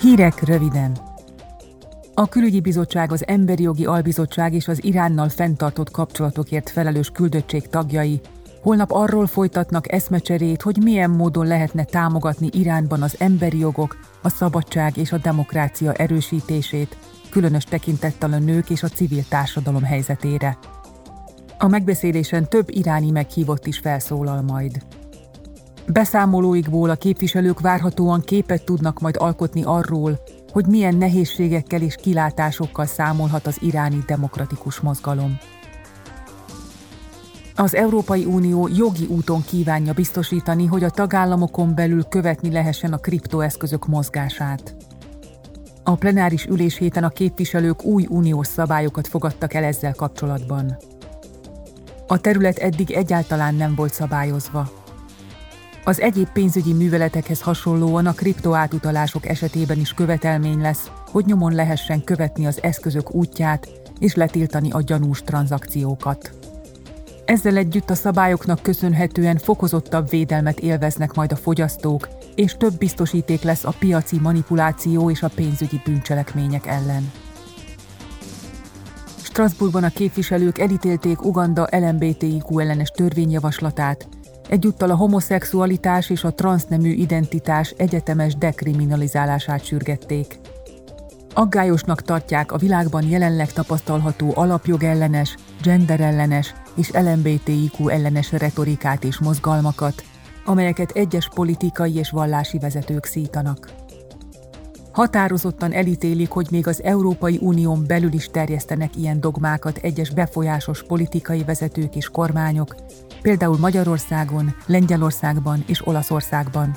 Hírek röviden. A Külügyi Bizottság, az Emberi Jogi Albizottság és az Iránnal fenntartott kapcsolatokért felelős küldöttség tagjai holnap arról folytatnak eszmecserét, hogy milyen módon lehetne támogatni Iránban az emberi jogok, a szabadság és a demokrácia erősítését, különös tekintettel a nők és a civil társadalom helyzetére. A megbeszélésen több iráni meghívott is felszólal majd. Beszámolóikból a képviselők várhatóan képet tudnak majd alkotni arról, hogy milyen nehézségekkel és kilátásokkal számolhat az iráni demokratikus mozgalom. Az Európai Unió jogi úton kívánja biztosítani, hogy a tagállamokon belül követni lehessen a kriptoeszközök mozgását. A plenáris ülés héten a képviselők új uniós szabályokat fogadtak el ezzel kapcsolatban. A terület eddig egyáltalán nem volt szabályozva. Az egyéb pénzügyi műveletekhez hasonlóan a kriptoátutalások esetében is követelmény lesz, hogy nyomon lehessen követni az eszközök útját és letiltani a gyanús tranzakciókat. Ezzel együtt a szabályoknak köszönhetően fokozottabb védelmet élveznek majd a fogyasztók, és több biztosíték lesz a piaci manipuláció és a pénzügyi bűncselekmények ellen. Strasbourgban a képviselők elítélték Uganda LMBTIQ ellenes törvényjavaslatát, egyúttal a homoszexualitás és a transznemű identitás egyetemes dekriminalizálását sürgették. Aggályosnak tartják a világban jelenleg tapasztalható alapjogellenes, genderellenes és LMBTIQ ellenes retorikát és mozgalmakat, amelyeket egyes politikai és vallási vezetők szítanak. Határozottan elítélik, hogy még az Európai Unión belül is terjesztenek ilyen dogmákat egyes befolyásos politikai vezetők és kormányok, például Magyarországon, Lengyelországban és Olaszországban.